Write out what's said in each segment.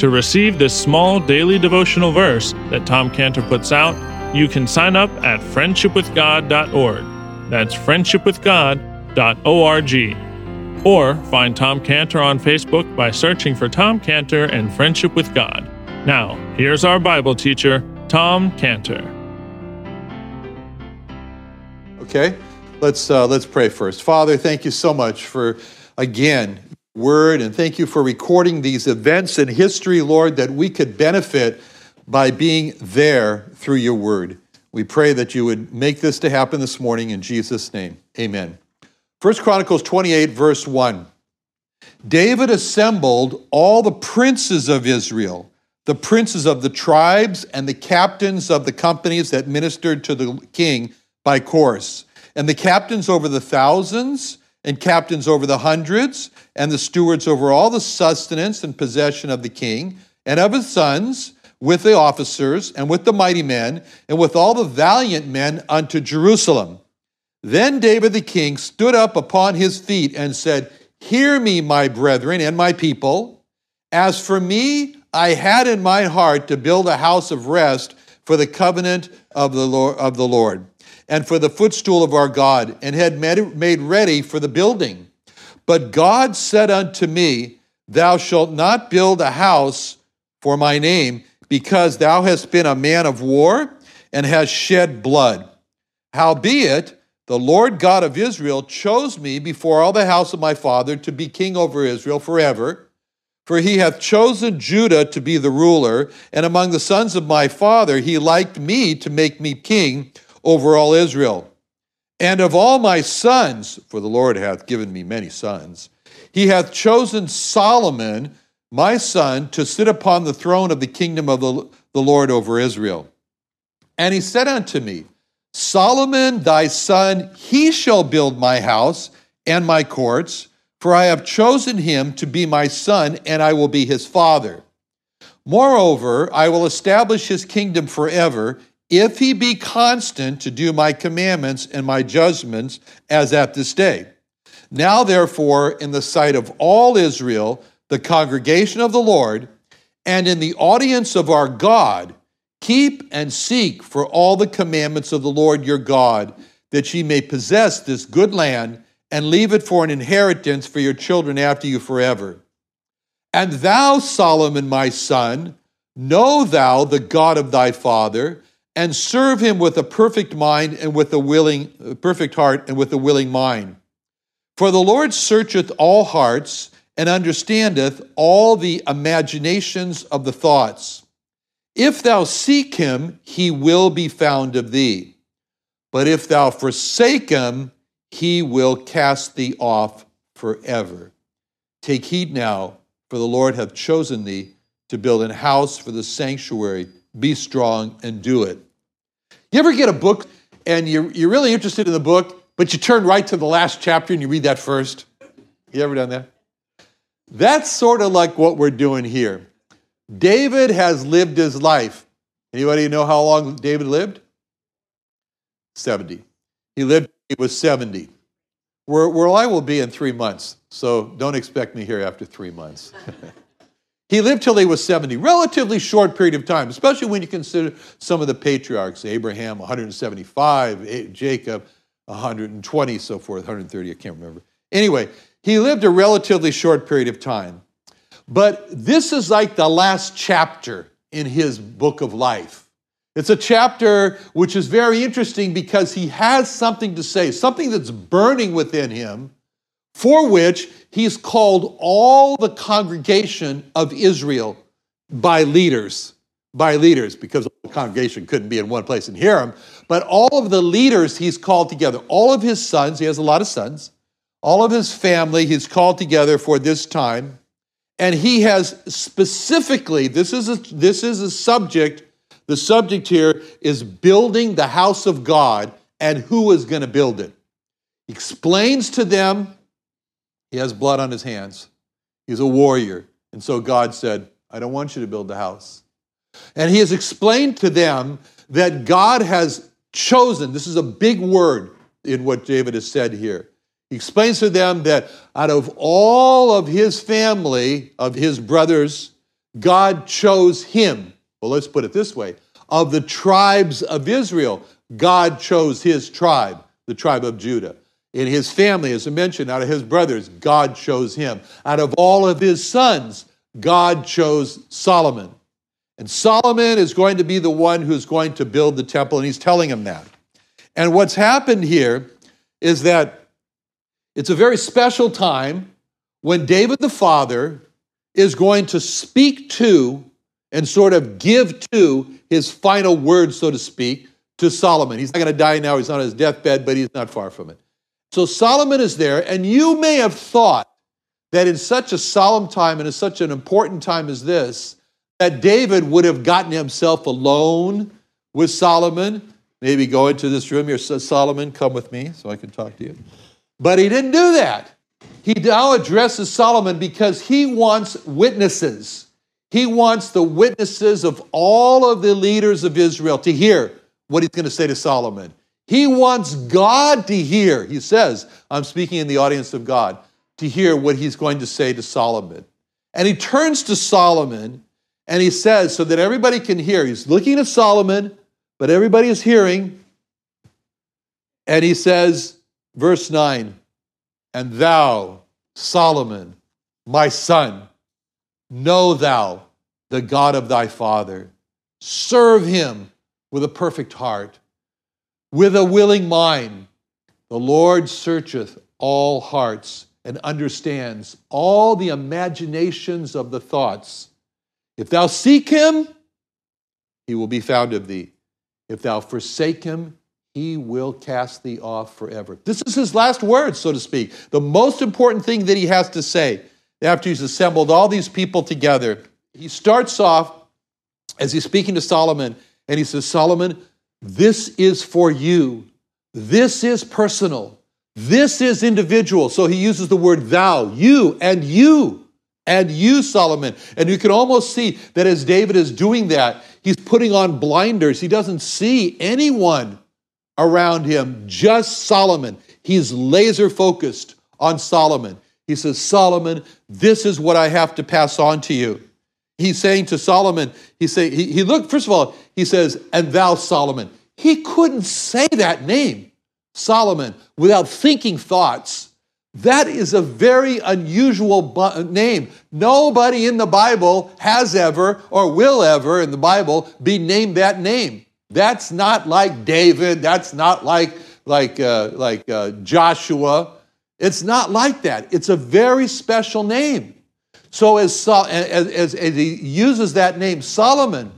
To receive this small daily devotional verse that Tom Cantor puts out, you can sign up at friendshipwithgod.org. That's friendshipwithgod.org. Or find Tom Cantor on Facebook by searching for Tom Cantor and Friendship with God. Now, here's our Bible teacher, Tom Cantor. Okay, let's uh, let's pray first. Father, thank you so much for again word, and thank you for recording these events in history, Lord, that we could benefit by being there through your word. We pray that you would make this to happen this morning in Jesus' name. Amen. First Chronicles 28, verse 1. David assembled all the princes of Israel the princes of the tribes and the captains of the companies that ministered to the king by course, and the captains over the thousands, and captains over the hundreds, and the stewards over all the sustenance and possession of the king, and of his sons, with the officers, and with the mighty men, and with all the valiant men unto Jerusalem. Then David the king stood up upon his feet and said, Hear me, my brethren and my people. As for me, I had in my heart to build a house of rest for the covenant of the Lord, of the Lord and for the footstool of our God, and had made ready for the building. But God said unto me, Thou shalt not build a house for my name, because thou hast been a man of war and hast shed blood. Howbeit, the Lord God of Israel chose me before all the house of my father to be king over Israel forever for he hath chosen Judah to be the ruler, and among the sons of my father he liked me to make me king over all Israel. And of all my sons, for the Lord hath given me many sons, he hath chosen Solomon, my son, to sit upon the throne of the kingdom of the, Lord over Israel. And he said unto me, Solomon thy son, he shall build my house and my courts for I have chosen him to be my son, and I will be his father. Moreover, I will establish his kingdom forever, if he be constant to do my commandments and my judgments as at this day. Now, therefore, in the sight of all Israel, the congregation of the Lord, and in the audience of our God, keep and seek for all the commandments of the Lord your God, that ye may possess this good land and leave it for an inheritance for your children after you forever. And thou, Solomon, my son, know thou the God of thy father, and serve him with a perfect mind and with a willing, perfect heart and with a willing mind. For the Lord searcheth all hearts and understandeth all the imaginations of the thoughts. If thou seek him, he will be found of thee. But if thou forsake him, he will cast thee off forever. Take heed now, for the Lord hath chosen thee to build an house for the sanctuary. Be strong and do it. You ever get a book and you're, you're really interested in the book, but you turn right to the last chapter and you read that first? You ever done that? That's sort of like what we're doing here. David has lived his life. Anybody know how long David lived? 70. He lived, he was 70. Where, where I will be in three months, so don't expect me here after three months. he lived till he was 70, relatively short period of time, especially when you consider some of the patriarchs Abraham, 175, Jacob, 120, so forth, 130, I can't remember. Anyway, he lived a relatively short period of time. But this is like the last chapter in his book of life. It's a chapter which is very interesting because he has something to say, something that's burning within him, for which he's called all the congregation of Israel by leaders. By leaders, because the congregation couldn't be in one place and hear him. But all of the leaders he's called together, all of his sons, he has a lot of sons, all of his family he's called together for this time. And he has specifically, this is a, this is a subject, the subject here is building the house of God and who is going to build it. Explains to them he has blood on his hands. He's a warrior. And so God said, I don't want you to build the house. And he has explained to them that God has chosen, this is a big word in what David has said here. He explains to them that out of all of his family, of his brothers, God chose him. Well, let's put it this way of the tribes of Israel, God chose his tribe, the tribe of Judah. In his family, as I mentioned, out of his brothers, God chose him. Out of all of his sons, God chose Solomon. And Solomon is going to be the one who's going to build the temple, and he's telling him that. And what's happened here is that it's a very special time when David the father is going to speak to and sort of give to his final words, so to speak, to Solomon. He's not going to die now, he's on his deathbed, but he's not far from it. So Solomon is there, and you may have thought that in such a solemn time and in such an important time as this, that David would have gotten himself alone with Solomon. Maybe go into this room here, says Solomon, come with me so I can talk to you. But he didn't do that. He now addresses Solomon because he wants witnesses. He wants the witnesses of all of the leaders of Israel to hear what he's going to say to Solomon. He wants God to hear. He says, I'm speaking in the audience of God, to hear what he's going to say to Solomon. And he turns to Solomon and he says, so that everybody can hear, he's looking at Solomon, but everybody is hearing. And he says, Verse 9 And thou, Solomon, my son, know thou the God of thy father. Serve him with a perfect heart, with a willing mind. The Lord searcheth all hearts and understands all the imaginations of the thoughts. If thou seek him, he will be found of thee. If thou forsake him, he will cast thee off forever. This is his last words, so to speak. The most important thing that he has to say after he's assembled all these people together. He starts off as he's speaking to Solomon, and he says, Solomon, this is for you. This is personal. This is individual. So he uses the word thou, you, and you, and you, Solomon. And you can almost see that as David is doing that, he's putting on blinders. He doesn't see anyone around him, just Solomon. He's laser focused on Solomon. He says, Solomon, this is what I have to pass on to you. He's saying to Solomon, he say, he, he looked, first of all, he says, and thou Solomon. He couldn't say that name, Solomon, without thinking thoughts. That is a very unusual bu- name. Nobody in the Bible has ever or will ever in the Bible be named that name. That's not like David. That's not like, like, uh, like uh, Joshua. It's not like that. It's a very special name. So as, as, as, as he uses that name, Solomon,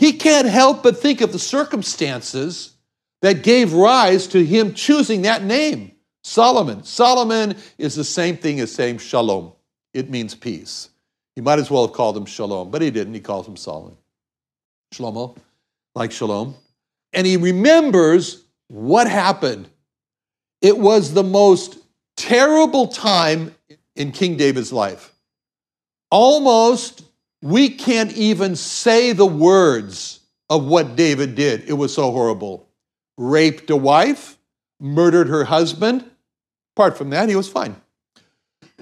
he can't help but think of the circumstances that gave rise to him choosing that name, Solomon. Solomon is the same thing as saying shalom. It means peace. He might as well have called him shalom, but he didn't. He calls him Solomon. Shlomo like shalom. And he remembers what happened. It was the most terrible time in King David's life. Almost, we can't even say the words of what David did. It was so horrible. Raped a wife, murdered her husband. Apart from that, he was fine.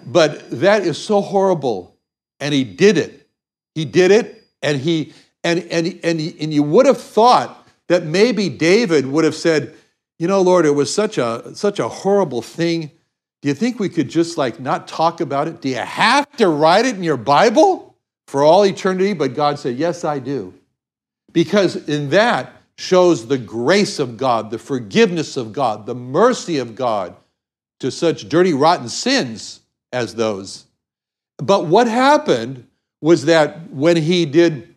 But that is so horrible. And he did it. He did it, and he and and and, and you would have thought that maybe David would have said, you know, Lord, it was such a such a horrible thing. Do you think we could just like not talk about it? Do you have to write it in your Bible for all eternity? But God said, Yes, I do. Because in that shows the grace of God, the forgiveness of God, the mercy of God to such dirty, rotten sins as those. But what happened was that when he did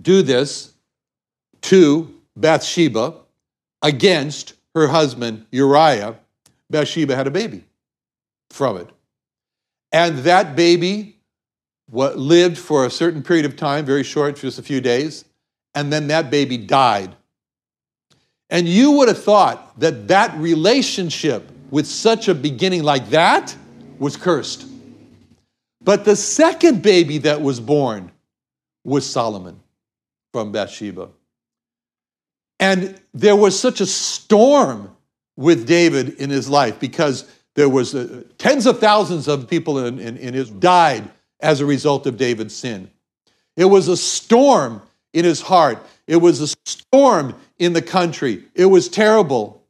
do this to Bathsheba against her husband Uriah, Bathsheba had a baby from it. And that baby what, lived for a certain period of time, very short, just a few days, and then that baby died. And you would have thought that that relationship with such a beginning like that was cursed. But the second baby that was born was Solomon from Bathsheba. And there was such a storm with David in his life because there was uh, tens of thousands of people in, in, in his died as a result of David's sin. It was a storm in his heart. It was a storm in the country. It was terrible.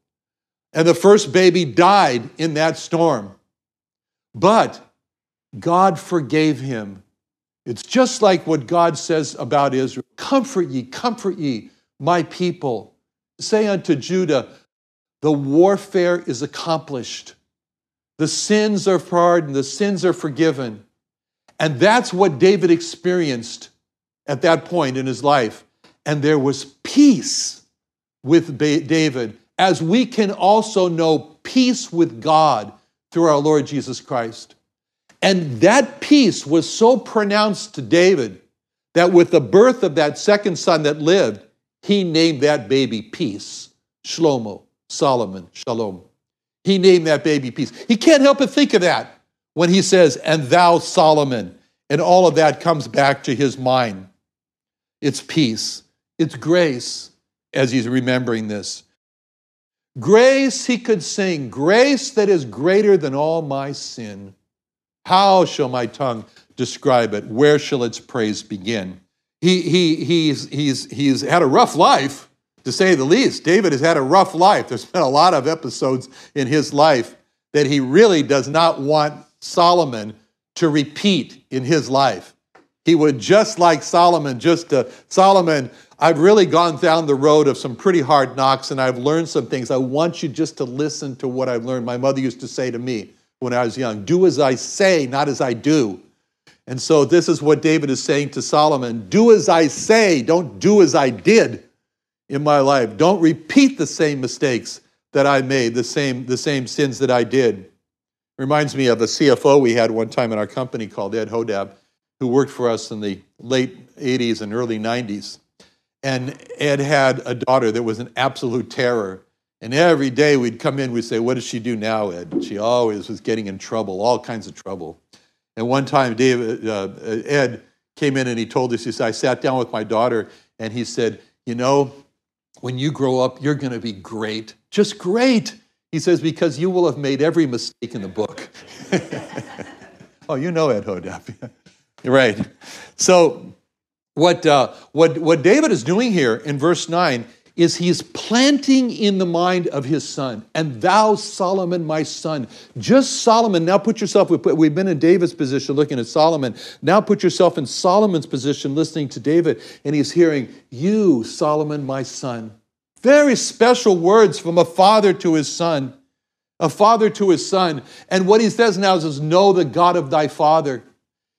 And the first baby died in that storm. But God forgave him. It's just like what God says about Israel Comfort ye, comfort ye, my people. Say unto Judah, the warfare is accomplished. The sins are pardoned, the sins are forgiven. And that's what David experienced at that point in his life. And there was peace with David, as we can also know peace with God through our Lord Jesus Christ. And that peace was so pronounced to David that with the birth of that second son that lived, he named that baby Peace, Shlomo, Solomon, Shalom. He named that baby Peace. He can't help but think of that when he says, and thou, Solomon. And all of that comes back to his mind. It's peace, it's grace as he's remembering this. Grace, he could sing, grace that is greater than all my sin. How shall my tongue describe it? Where shall its praise begin? he, he, he's, he's, he's had a rough life, to say the least. David has had a rough life. There's been a lot of episodes in his life that he really does not want Solomon to repeat in his life. He would just like Solomon, just to, Solomon, I've really gone down the road of some pretty hard knocks and I've learned some things. I want you just to listen to what I've learned. My mother used to say to me when I was young do as I say, not as I do. And so this is what David is saying to Solomon do as I say, don't do as I did in my life. Don't repeat the same mistakes that I made, the same, the same sins that I did. Reminds me of a CFO we had one time in our company called Ed Hodab, who worked for us in the late 80s and early 90s. And Ed had a daughter that was an absolute terror. And every day we'd come in, we'd say, What does she do now, Ed? She always was getting in trouble, all kinds of trouble. And one time, uh, Ed came in and he told us, he said, I sat down with my daughter and he said, You know, when you grow up, you're going to be great, just great. He says, Because you will have made every mistake in the book. oh, you know Ed Hodap. right. So, what, uh, what, what David is doing here in verse 9 is he's planting in the mind of his son. And thou, Solomon, my son. Just Solomon. Now put yourself, we've been in David's position looking at Solomon. Now put yourself in Solomon's position listening to David. And he's hearing, You, Solomon, my son. Very special words from a father to his son. A father to his son. And what he says now is, Know the God of thy father.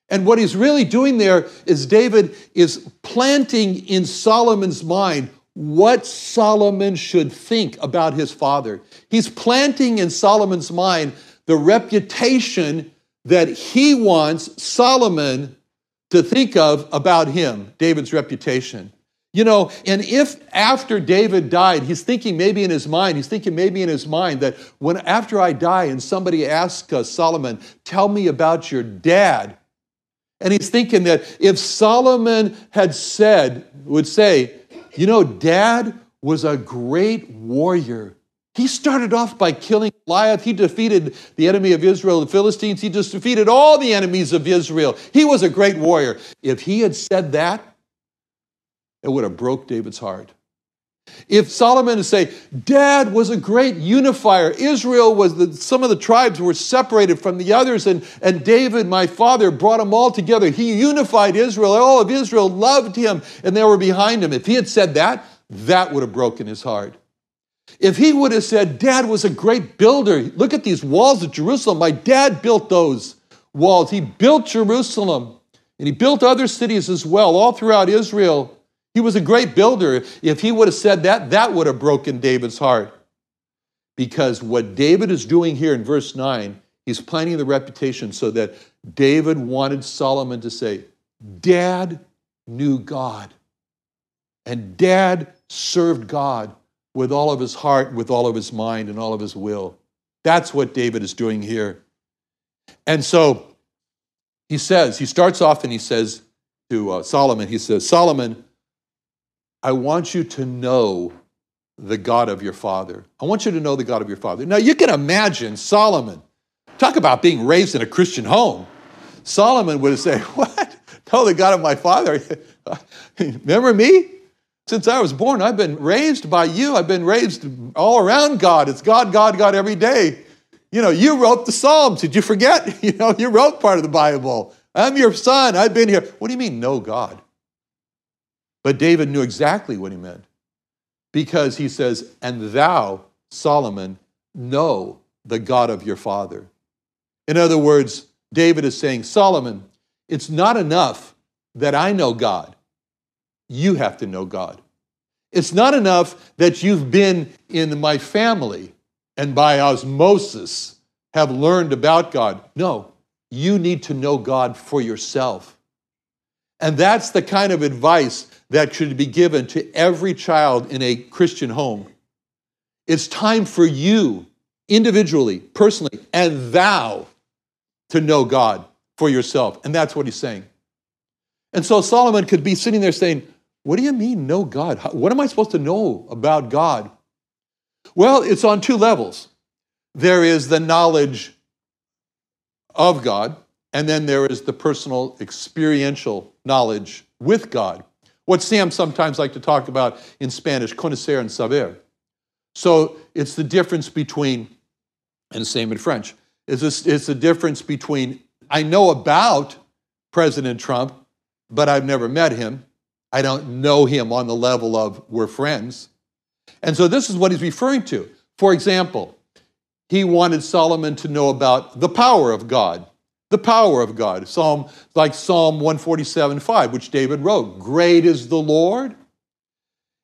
And what he's really doing there is David is planting in Solomon's mind what Solomon should think about his father. He's planting in Solomon's mind the reputation that he wants Solomon to think of about him, David's reputation. You know, and if after David died, he's thinking maybe in his mind, he's thinking maybe in his mind that when after I die and somebody asks uh, Solomon, tell me about your dad. And he's thinking that if Solomon had said, would say, you know, dad was a great warrior. He started off by killing Goliath. He defeated the enemy of Israel, the Philistines. He just defeated all the enemies of Israel. He was a great warrior. If he had said that, it would have broke David's heart. If Solomon would say, Dad was a great unifier, Israel was the, some of the tribes were separated from the others, and, and David, my father, brought them all together. He unified Israel. All of Israel loved him, and they were behind him. If he had said that, that would have broken his heart. If he would have said, Dad was a great builder, look at these walls of Jerusalem. My dad built those walls. He built Jerusalem, and he built other cities as well, all throughout Israel. He was a great builder. If he would have said that, that would have broken David's heart. Because what David is doing here in verse 9, he's planting the reputation so that David wanted Solomon to say, Dad knew God, and Dad served God with all of his heart, with all of his mind, and all of his will. That's what David is doing here. And so he says, he starts off and he says to uh, Solomon, he says, Solomon, I want you to know the God of your father. I want you to know the God of your father. Now, you can imagine Solomon, talk about being raised in a Christian home. Solomon would say, What? Know the God of my father? Remember me? Since I was born, I've been raised by you. I've been raised all around God. It's God, God, God every day. You know, you wrote the Psalms. Did you forget? You know, you wrote part of the Bible. I'm your son. I've been here. What do you mean, no God? But David knew exactly what he meant because he says, And thou, Solomon, know the God of your father. In other words, David is saying, Solomon, it's not enough that I know God. You have to know God. It's not enough that you've been in my family and by osmosis have learned about God. No, you need to know God for yourself. And that's the kind of advice that should be given to every child in a Christian home. It's time for you, individually, personally, and thou to know God for yourself. And that's what he's saying. And so Solomon could be sitting there saying, What do you mean, know God? What am I supposed to know about God? Well, it's on two levels. There is the knowledge of God, and then there is the personal experiential knowledge with God. What Sam sometimes like to talk about in Spanish, conocer and saber. So it's the difference between, and same in French, it's, a, it's the difference between I know about President Trump, but I've never met him. I don't know him on the level of we're friends. And so this is what he's referring to. For example, he wanted Solomon to know about the power of God the power of God. Psalm like Psalm 147, 5, which David wrote. Great is the Lord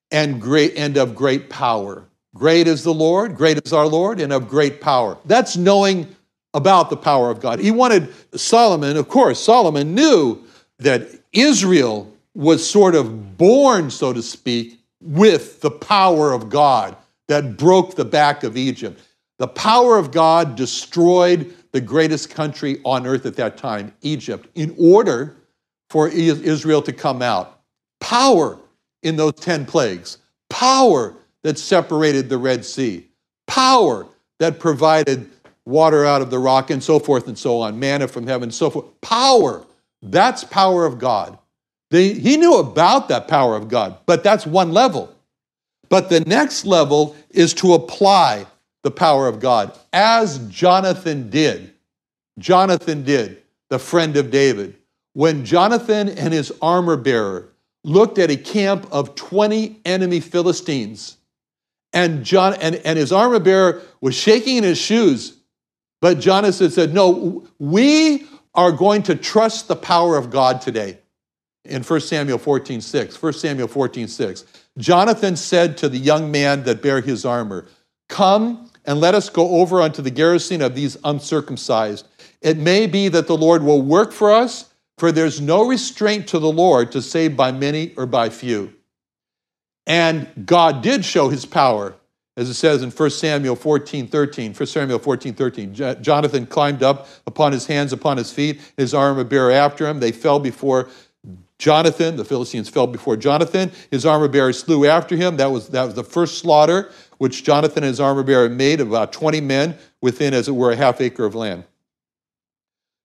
and great and of great power. Great is the Lord, great is our Lord, and of great power. That's knowing about the power of God. He wanted Solomon, of course, Solomon knew that Israel was sort of born, so to speak, with the power of God that broke the back of Egypt. The power of God destroyed the greatest country on earth at that time, Egypt, in order for Israel to come out. Power in those 10 plagues, power that separated the Red Sea, power that provided water out of the rock, and so forth and so on, manna from heaven, so forth. Power. That's power of God. He knew about that power of God, but that's one level. But the next level is to apply the power of God, as Jonathan did. Jonathan did, the friend of David. When Jonathan and his armor bearer looked at a camp of 20 enemy Philistines, and, John, and, and his armor bearer was shaking in his shoes, but Jonathan said, No, we are going to trust the power of God today. In 1 Samuel 14, 6. 1 Samuel 14, 6. Jonathan said to the young man that bare his armor, Come and let us go over unto the garrison of these uncircumcised. It may be that the Lord will work for us, for there's no restraint to the Lord to save by many or by few. And God did show his power, as it says in 1 Samuel 14, 13. 1 Samuel 14, 13. Jonathan climbed up upon his hands, upon his feet, his armor bearer after him. They fell before Jonathan. The Philistines fell before Jonathan. His armor bearer slew after him. That was, that was the first slaughter which Jonathan and his armor bearer made of about 20 men within, as it were, a half acre of land.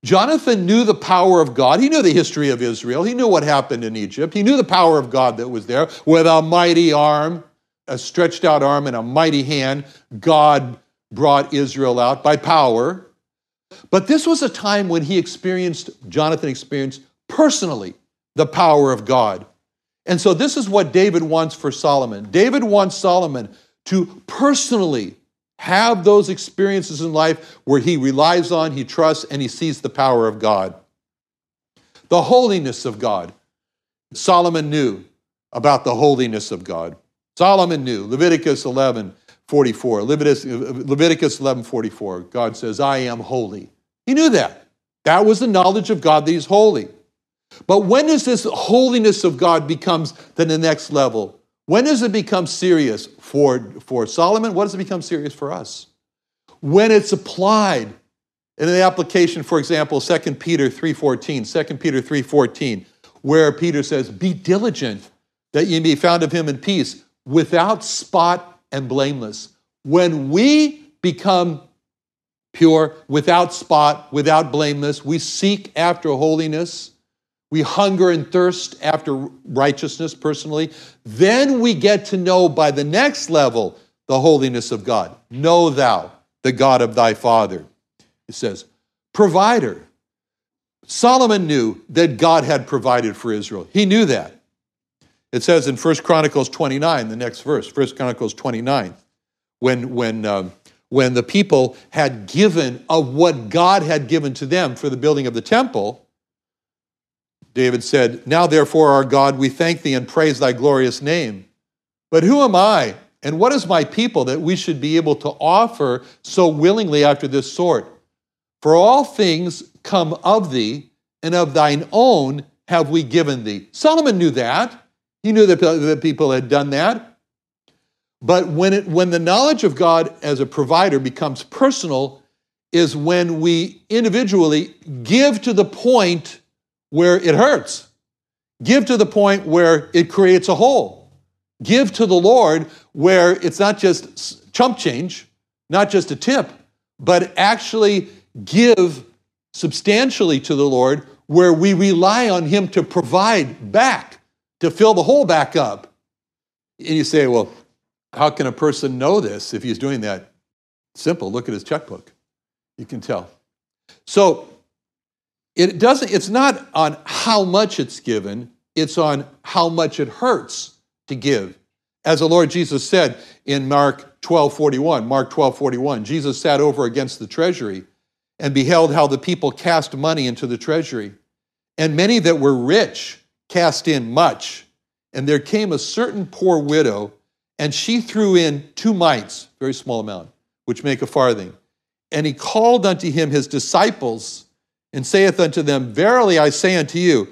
Jonathan knew the power of God. He knew the history of Israel. He knew what happened in Egypt. He knew the power of God that was there. With a mighty arm, a stretched out arm, and a mighty hand, God brought Israel out by power. But this was a time when he experienced, Jonathan experienced personally the power of God. And so this is what David wants for Solomon. David wants Solomon to personally have those experiences in life where he relies on, he trusts, and he sees the power of God. The holiness of God. Solomon knew about the holiness of God. Solomon knew. Leviticus 11 44. Leviticus, Leviticus 11 44. God says, I am holy. He knew that. That was the knowledge of God that he's holy. But when does this holiness of God becomes to the next level? When does it become serious for, for Solomon? What does it become serious for us? When it's applied in the application, for example, 2 Peter 3.14, 2 Peter 3.14, where Peter says, Be diligent that ye be found of him in peace, without spot and blameless. When we become pure, without spot, without blameless, we seek after holiness, we hunger and thirst after righteousness personally. Then we get to know by the next level the holiness of God. Know thou the God of thy father. It says, provider. Solomon knew that God had provided for Israel. He knew that. It says in 1 Chronicles 29, the next verse, 1 Chronicles 29, when, when, um, when the people had given of what God had given to them for the building of the temple, David said, Now therefore, our God, we thank thee and praise thy glorious name. But who am I, and what is my people that we should be able to offer so willingly after this sort? For all things come of thee, and of thine own have we given thee. Solomon knew that. He knew that the people had done that. But when, it, when the knowledge of God as a provider becomes personal, is when we individually give to the point where it hurts. Give to the point where it creates a hole. Give to the Lord where it's not just chump change, not just a tip, but actually give substantially to the Lord where we rely on Him to provide back, to fill the hole back up. And you say, well, how can a person know this if he's doing that? Simple, look at his checkbook. You can tell. So it doesn't, it's not on how much it's given, it's on how much it hurts to give. As the Lord Jesus said in Mark 12 41, Mark 12 41, Jesus sat over against the treasury and beheld how the people cast money into the treasury. And many that were rich cast in much. And there came a certain poor widow, and she threw in two mites, very small amount, which make a farthing. And he called unto him his disciples and saith unto them, Verily I say unto you,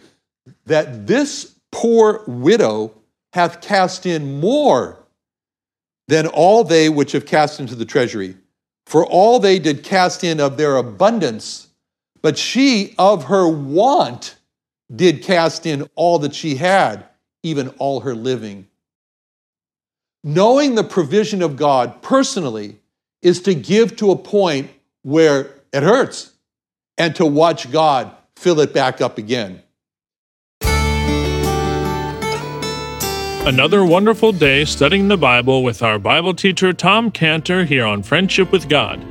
that this poor widow hath cast in more than all they which have cast into the treasury. For all they did cast in of their abundance, but she of her want did cast in all that she had, even all her living. Knowing the provision of God personally is to give to a point where it hurts and to watch God fill it back up again. Another wonderful day studying the Bible with our Bible teacher Tom Cantor here on Friendship with God.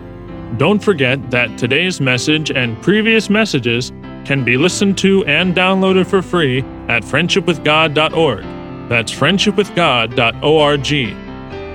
Don't forget that today's message and previous messages can be listened to and downloaded for free at friendshipwithgod.org. That's friendshipwithgod.org.